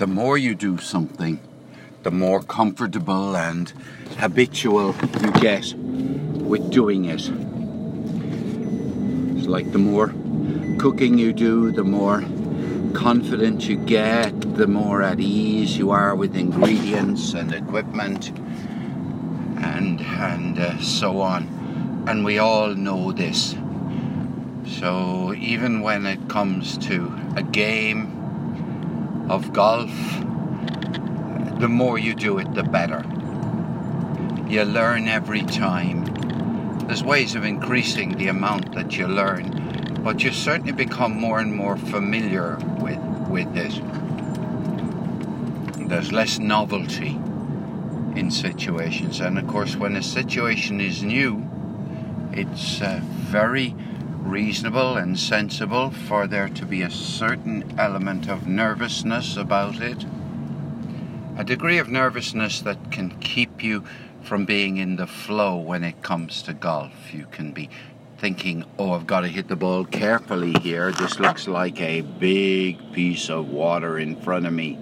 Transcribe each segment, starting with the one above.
the more you do something, the more comfortable and habitual you get with doing it. It's like the more cooking you do, the more confident you get, the more at ease you are with ingredients and equipment and and uh, so on. And we all know this. So even when it comes to a game of golf, the more you do it, the better. You learn every time. There's ways of increasing the amount that you learn, but you certainly become more and more familiar with, with it. There's less novelty in situations, and of course, when a situation is new, it's uh, very reasonable and sensible for there to be a certain element of nervousness about it. A degree of nervousness that can keep you from being in the flow when it comes to golf. You can be thinking, oh, I've got to hit the ball carefully here. This looks like a big piece of water in front of me.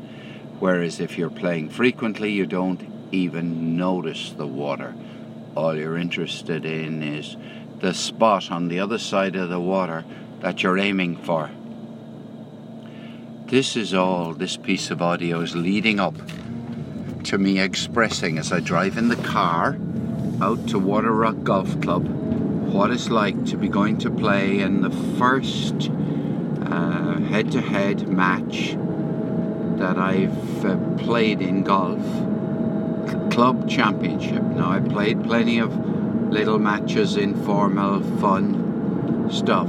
Whereas if you're playing frequently, you don't even notice the water. All you're interested in is the spot on the other side of the water that you're aiming for. This is all this piece of audio is leading up to me expressing as I drive in the car out to Waterrock Golf Club what it's like to be going to play in the first head to head match that I've uh, played in golf club championship. Now, I played plenty of little matches, informal, fun stuff.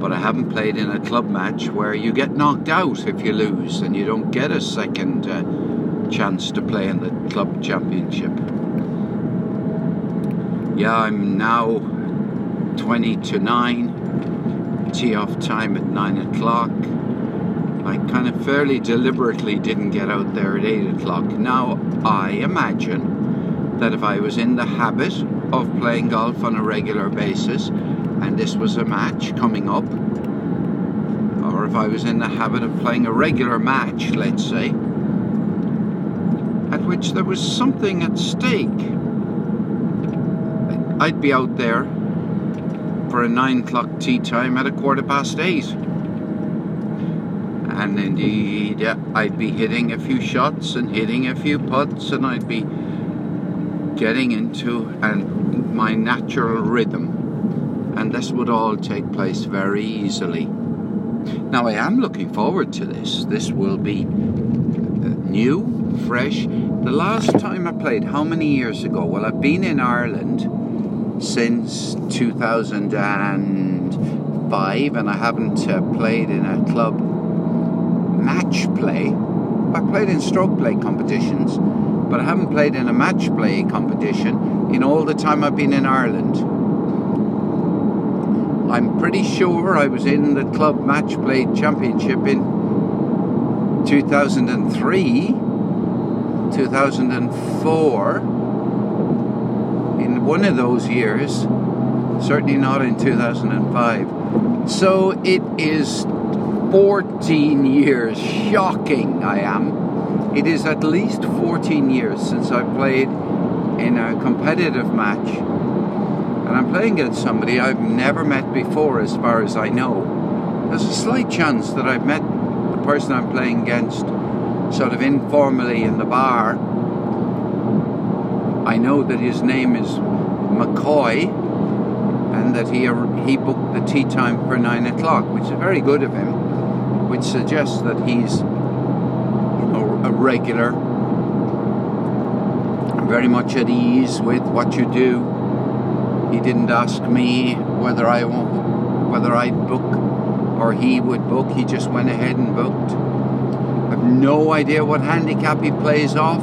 But I haven't played in a club match where you get knocked out if you lose and you don't get a second uh, chance to play in the club championship. Yeah, I'm now 20 to 9, tee off time at 9 o'clock. I kind of fairly deliberately didn't get out there at 8 o'clock. Now, I imagine that if I was in the habit of playing golf on a regular basis and this was a match coming up, or if I was in the habit of playing a regular match, let's say, at which there was something at stake, I'd be out there for a nine o'clock tee time at a quarter past eight. And indeed, I'd be hitting a few shots and hitting a few putts, and I'd be getting into and my natural rhythm. And this would all take place very easily. Now, I am looking forward to this. This will be new, fresh. The last time I played, how many years ago? Well, I've been in Ireland since 2005 and I haven't uh, played in a club match play. I played in stroke play competitions but I haven't played in a match play competition in all the time I've been in Ireland. I'm pretty sure I was in the club match play championship in 2003, 2004. In one of those years, certainly not in 2005. So it is 14 years. Shocking, I am. It is at least 14 years since I played in a competitive match. And I'm playing against somebody I've never met before, as far as I know. There's a slight chance that I've met the person I'm playing against sort of informally in the bar. I know that his name is McCoy and that he, he booked the tee time for 9 o'clock, which is very good of him, which suggests that he's a regular. Very much at ease with what you do. He didn't ask me whether I whether I'd book or he would book. He just went ahead and booked. I've no idea what handicap he plays off.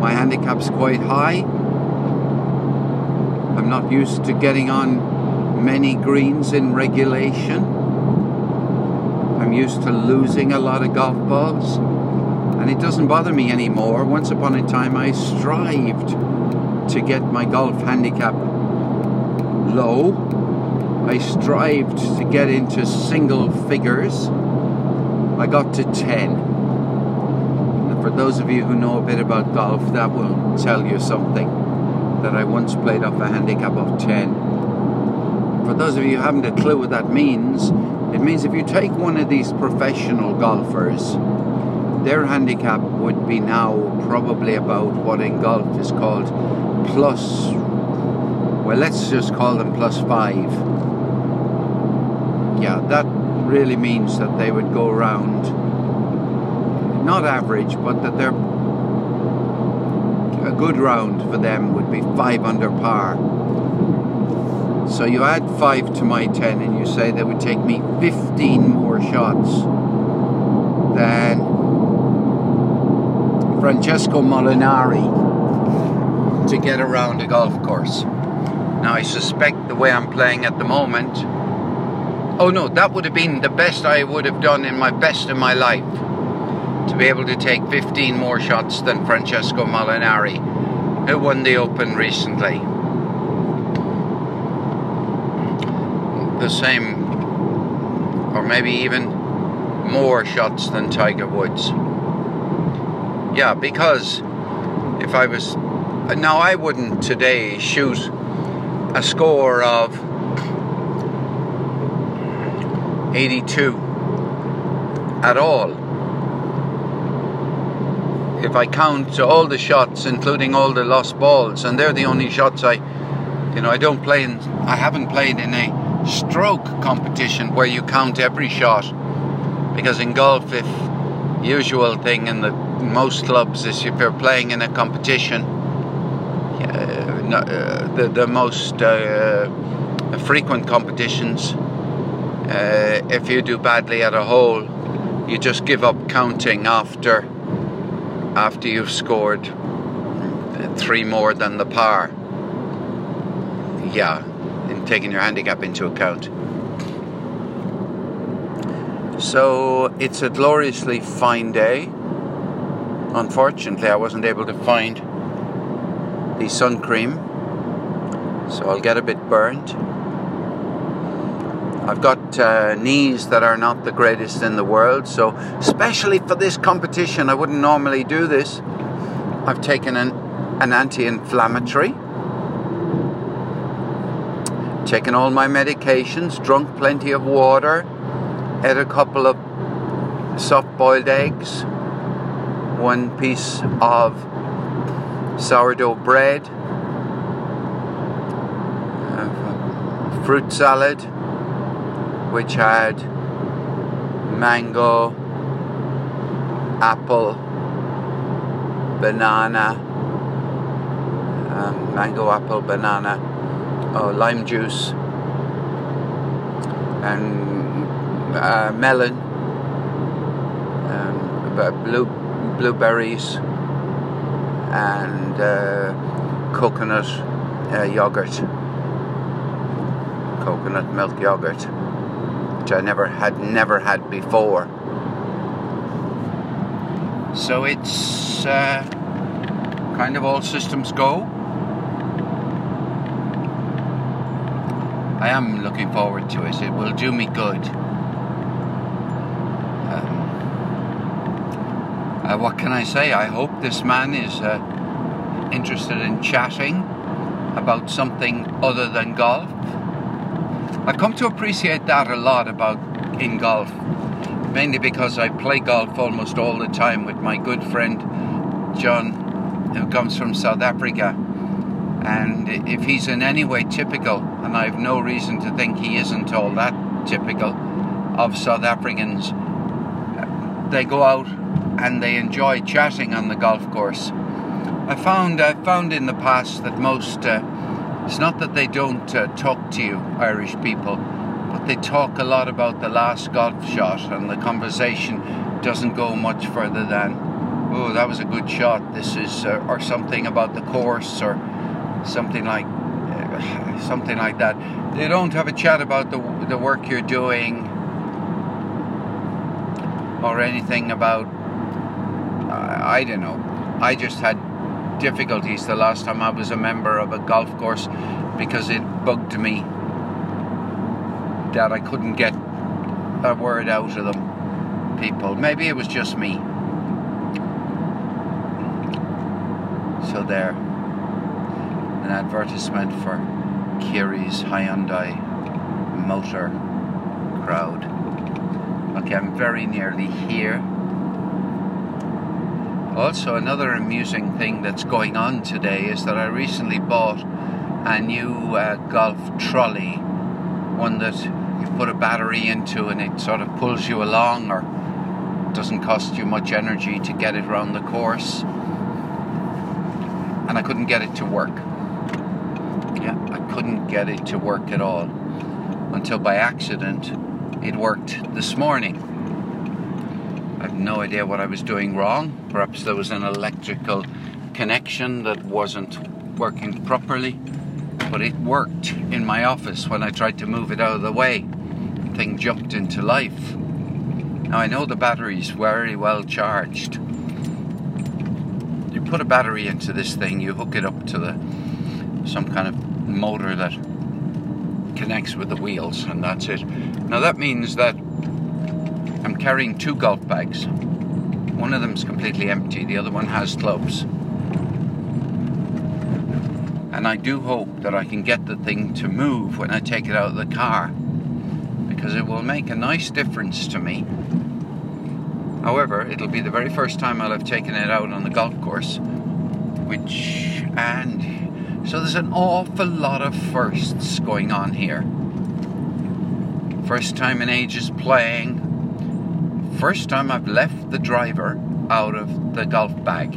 My handicap's quite high. I'm not used to getting on many greens in regulation used to losing a lot of golf balls, and it doesn't bother me anymore. Once upon a time, I strived to get my golf handicap low. I strived to get into single figures, I got to 10. And for those of you who know a bit about golf, that will tell you something that I once played off a handicap of 10. For those of you who haven't a clue what that means, it means if you take one of these professional golfers, their handicap would be now probably about what in golf is called plus, well, let's just call them plus five. Yeah, that really means that they would go around, not average, but that they're a good round for them would be five under par. So you add five to my 10 and you say that would take me 15 more shots than Francesco Molinari to get around a golf course. Now I suspect the way I'm playing at the moment, oh no, that would have been the best I would have done in my best of my life. To be able to take 15 more shots than Francesco Molinari, who won the Open recently. The same, or maybe even more shots than Tiger Woods. Yeah, because if I was. Now, I wouldn't today shoot a score of 82 at all. If I count all the shots, including all the lost balls, and they're the only shots I, you know, I don't play in, I haven't played in a stroke competition where you count every shot. Because in golf, if usual thing in the most clubs is if you're playing in a competition, uh, uh, the, the most uh, frequent competitions, uh, if you do badly at a hole, you just give up counting after after you've scored three more than the par. Yeah, taking your handicap into account. So it's a gloriously fine day. Unfortunately, I wasn't able to find the sun cream, so I'll get a bit burned. I've got uh, knees that are not the greatest in the world, so especially for this competition, I wouldn't normally do this. I've taken an, an anti inflammatory, taken all my medications, drunk plenty of water, ate a couple of soft boiled eggs, one piece of sourdough bread, fruit salad, which had mango, apple, banana, um, mango, apple, banana, oh, lime juice, and uh, melon, um, blue blueberries, and uh, coconut uh, yogurt, coconut milk yogurt, which I never had never had before. So it's uh, kind of all systems go. I am looking forward to it. It will do me good. Uh, what can I say? I hope this man is uh, interested in chatting about something other than golf. I've come to appreciate that a lot about in golf, mainly because I play golf almost all the time with my good friend John, who comes from South Africa. And if he's in any way typical, and I have no reason to think he isn't all that typical of South Africans, they go out and they enjoy chatting on the golf course. I found I found in the past that most uh, it's not that they don't uh, talk to you Irish people, but they talk a lot about the last golf shot, and the conversation doesn't go much further than, "Oh, that was a good shot." This is uh, or something about the course or something like something like that. They don't have a chat about the the work you're doing or anything about I, I don't know. I just had difficulties the last time I was a member of a golf course because it bugged me that I couldn't get a word out of them. people. Maybe it was just me. So there, an advertisement for Keary's Hyundai motor crowd. Okay, I'm very nearly here. Also, another amusing thing that's going on today is that I recently bought a new uh, golf trolley, one that you put a battery into and it sort of pulls you along or doesn't cost you much energy to get it around the course. And I couldn't get it to work. Couldn't get it to work at all until by accident it worked this morning. I have no idea what I was doing wrong. Perhaps there was an electrical connection that wasn't working properly, but it worked in my office when I tried to move it out of the way. The thing jumped into life. Now I know the battery's very well charged. You put a battery into this thing, you hook it up to the some kind of motor that connects with the wheels, and that's it. Now that means that I'm carrying two golf bags. One of them's completely empty, the other one has clubs. And I do hope that I can get the thing to move when I take it out of the car because it will make a nice difference to me. However, it'll be the very first time I'll have taken it out on the golf course, which, and so there's an awful lot of firsts going on here. First time in ages playing. First time I've left the driver out of the golf bag.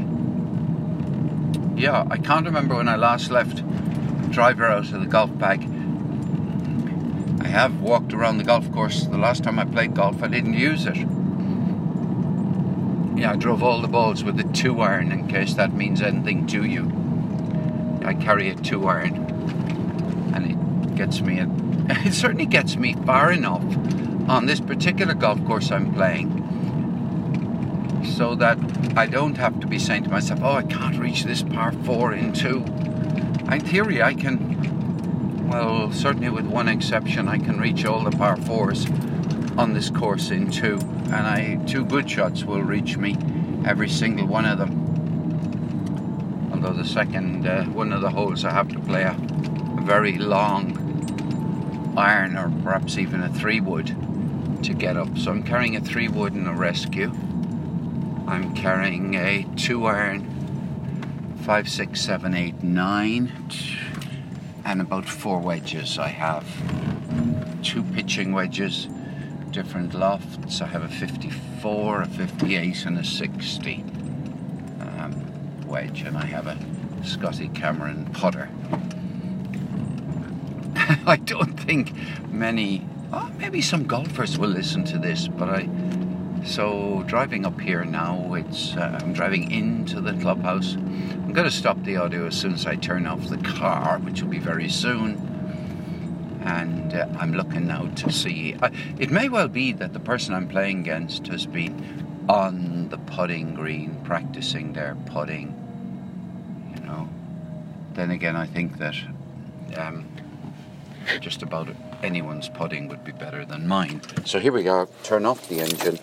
Yeah, I can't remember when I last left the driver out of the golf bag. I have walked around the golf course. The last time I played golf, I didn't use it. Yeah, I drove all the balls with a two iron in case that means anything to you. I carry a two iron and it gets me it certainly gets me far enough on this particular golf course I'm playing so that I don't have to be saying to myself, oh, I can't reach this par four in two. In theory, I can, well, certainly with one exception, I can reach all the par fours on this course in two, and I two good shots will reach me every single one of them. Although the second uh, one of the holes I have to play a, a very long iron or perhaps even a three wood to get up. So I'm carrying a three wood and a rescue. I'm carrying a two iron, five, six, seven, eight, nine, and about four wedges. I have two pitching wedges, different lofts. I have a 54, a 58, and a 60 um, wedge, and I have a Scotty Cameron putter. I don't think many, oh, maybe some golfers will listen to this, but I. So driving up here now, it's uh, I'm driving into the clubhouse. I'm going to stop the audio as soon as I turn off the car, which will be very soon. And uh, I'm looking now to see. Uh, it may well be that the person I'm playing against has been on the putting green, practicing their putting. Then again, I think that. Um, just about anyone's putting would be better than mine. So here we go. Turn off the engine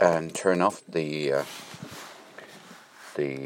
and turn off the uh, the